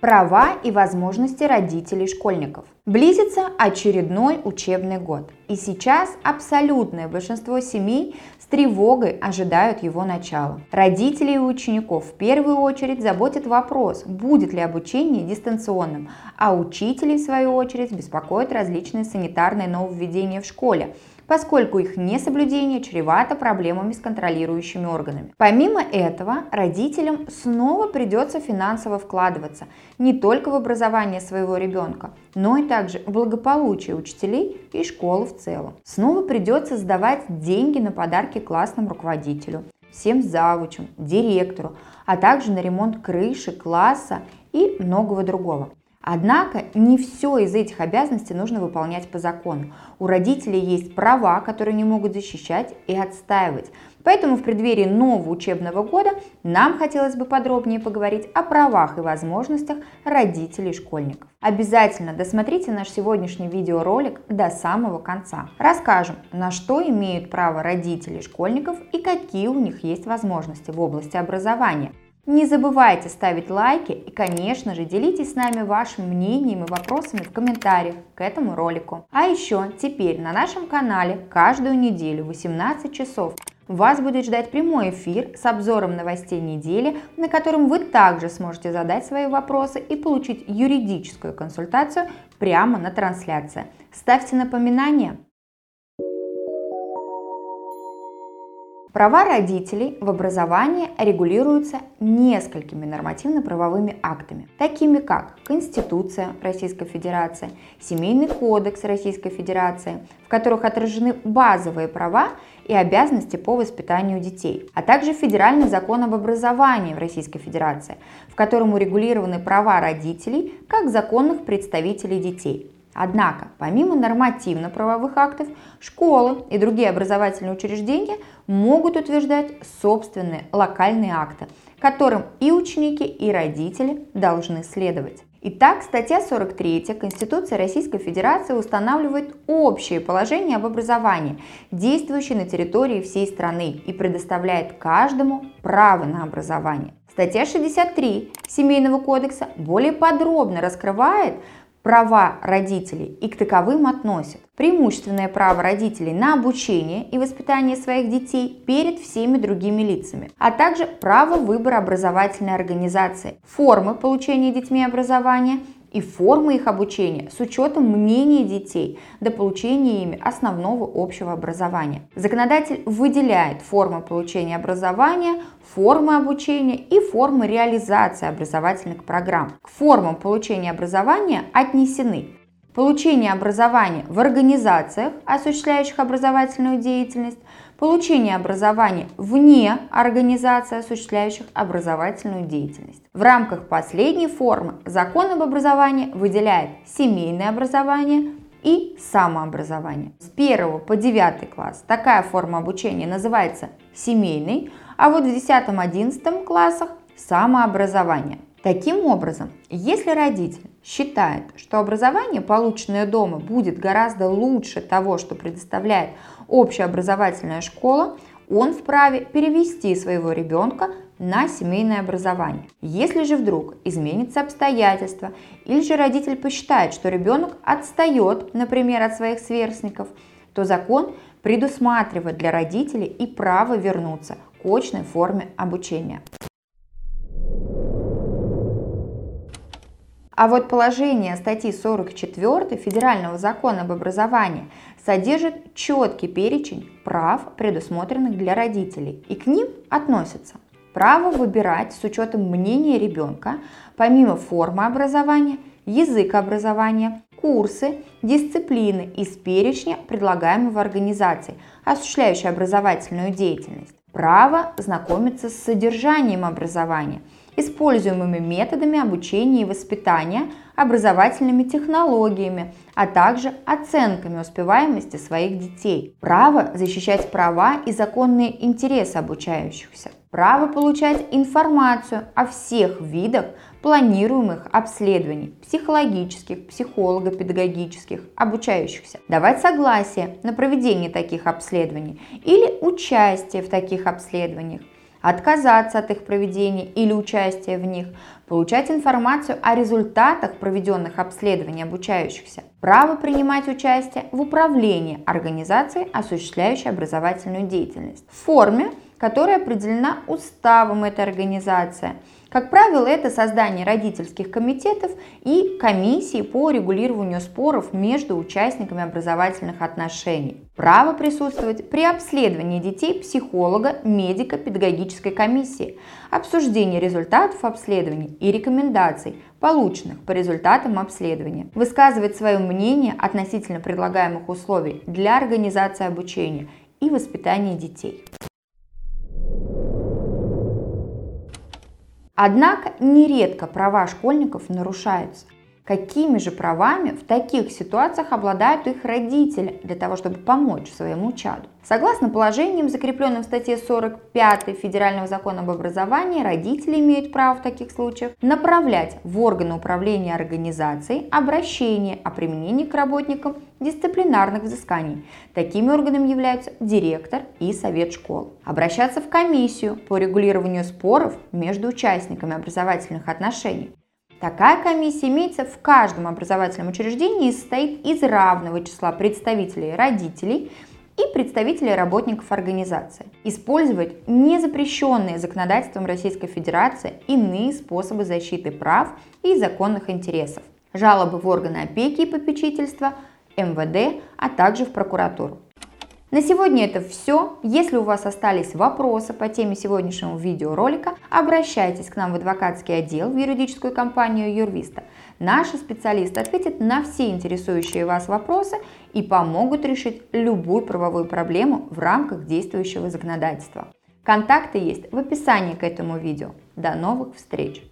Права и возможности родителей школьников. Близится очередной учебный год. И сейчас абсолютное большинство семей с тревогой ожидают его начала. Родители и учеников в первую очередь заботит вопрос, будет ли обучение дистанционным, а учителей в свою очередь беспокоят различные санитарные нововведения в школе, поскольку их несоблюдение чревато проблемами с контролирующими органами. Помимо этого, родителям снова придется финансово вкладываться не только в образование своего ребенка, но и также в благополучие учителей и школы в целом. Снова придется сдавать деньги на подарки классному руководителю, всем завучам, директору, а также на ремонт крыши, класса и многого другого. Однако не все из этих обязанностей нужно выполнять по закону. У родителей есть права, которые они могут защищать и отстаивать. Поэтому в преддверии нового учебного года нам хотелось бы подробнее поговорить о правах и возможностях родителей школьников. Обязательно досмотрите наш сегодняшний видеоролик до самого конца. Расскажем, на что имеют право родители школьников и какие у них есть возможности в области образования. Не забывайте ставить лайки и, конечно же, делитесь с нами вашим мнением и вопросами в комментариях к этому ролику. А еще теперь на нашем канале каждую неделю в 18 часов вас будет ждать прямой эфир с обзором новостей недели, на котором вы также сможете задать свои вопросы и получить юридическую консультацию прямо на трансляции. Ставьте напоминания. Права родителей в образовании регулируются несколькими нормативно-правовыми актами, такими как Конституция Российской Федерации, Семейный кодекс Российской Федерации, в которых отражены базовые права и обязанности по воспитанию детей, а также Федеральный закон об образовании в Российской Федерации, в котором урегулированы права родителей как законных представителей детей. Однако, помимо нормативно-правовых актов, школы и другие образовательные учреждения могут утверждать собственные локальные акты, которым и ученики, и родители должны следовать. Итак, статья 43 Конституции Российской Федерации устанавливает общие положения об образовании, действующие на территории всей страны и предоставляет каждому право на образование. Статья 63 Семейного кодекса более подробно раскрывает права родителей и к таковым относят. Преимущественное право родителей на обучение и воспитание своих детей перед всеми другими лицами, а также право выбора образовательной организации, формы получения детьми образования и формы их обучения с учетом мнения детей до получения ими основного общего образования. Законодатель выделяет формы получения образования, формы обучения и формы реализации образовательных программ. К формам получения образования отнесены получение образования в организациях, осуществляющих образовательную деятельность, получение образования вне организации, осуществляющих образовательную деятельность. В рамках последней формы закон об образовании выделяет семейное образование и самообразование. С 1 по 9 класс такая форма обучения называется семейной, а вот в 10-11 классах самообразование. Таким образом, если родитель считает, что образование, полученное дома, будет гораздо лучше того, что предоставляет общеобразовательная школа, он вправе перевести своего ребенка на семейное образование. Если же вдруг изменится обстоятельства или же родитель посчитает, что ребенок отстает, например, от своих сверстников, то закон предусматривает для родителей и право вернуться к очной форме обучения. А вот положение статьи 44 Федерального закона об образовании содержит четкий перечень прав, предусмотренных для родителей, и к ним относятся право выбирать с учетом мнения ребенка, помимо формы образования, язык образования, курсы, дисциплины из перечня предлагаемого организацией, осуществляющей образовательную деятельность, право знакомиться с содержанием образования – используемыми методами обучения и воспитания, образовательными технологиями, а также оценками успеваемости своих детей. Право защищать права и законные интересы обучающихся. Право получать информацию о всех видах планируемых обследований психологических, психолого-педагогических, обучающихся. Давать согласие на проведение таких обследований или участие в таких обследованиях отказаться от их проведения или участия в них, получать информацию о результатах проведенных обследований обучающихся, право принимать участие в управлении организацией, осуществляющей образовательную деятельность, в форме, которая определена уставом этой организации – как правило, это создание родительских комитетов и комиссии по регулированию споров между участниками образовательных отношений. Право присутствовать при обследовании детей психолога, медика, педагогической комиссии, обсуждение результатов обследований и рекомендаций, полученных по результатам обследования, высказывать свое мнение относительно предлагаемых условий для организации обучения и воспитания детей. Однако нередко права школьников нарушаются. Какими же правами в таких ситуациях обладают их родители для того, чтобы помочь своему чаду? Согласно положениям, закрепленным в статье 45 Федерального закона об образовании, родители имеют право в таких случаях направлять в органы управления организацией обращение о применении к работникам дисциплинарных взысканий. Такими органами являются директор и совет школ. Обращаться в комиссию по регулированию споров между участниками образовательных отношений. Такая комиссия имеется в каждом образовательном учреждении и состоит из равного числа представителей родителей и представителей работников организации. Использовать незапрещенные законодательством Российской Федерации иные способы защиты прав и законных интересов. Жалобы в органы опеки и попечительства, МВД, а также в прокуратуру. На сегодня это все. Если у вас остались вопросы по теме сегодняшнего видеоролика, обращайтесь к нам в адвокатский отдел в юридическую компанию Юрвиста. Наши специалисты ответят на все интересующие вас вопросы и помогут решить любую правовую проблему в рамках действующего законодательства. Контакты есть в описании к этому видео. До новых встреч!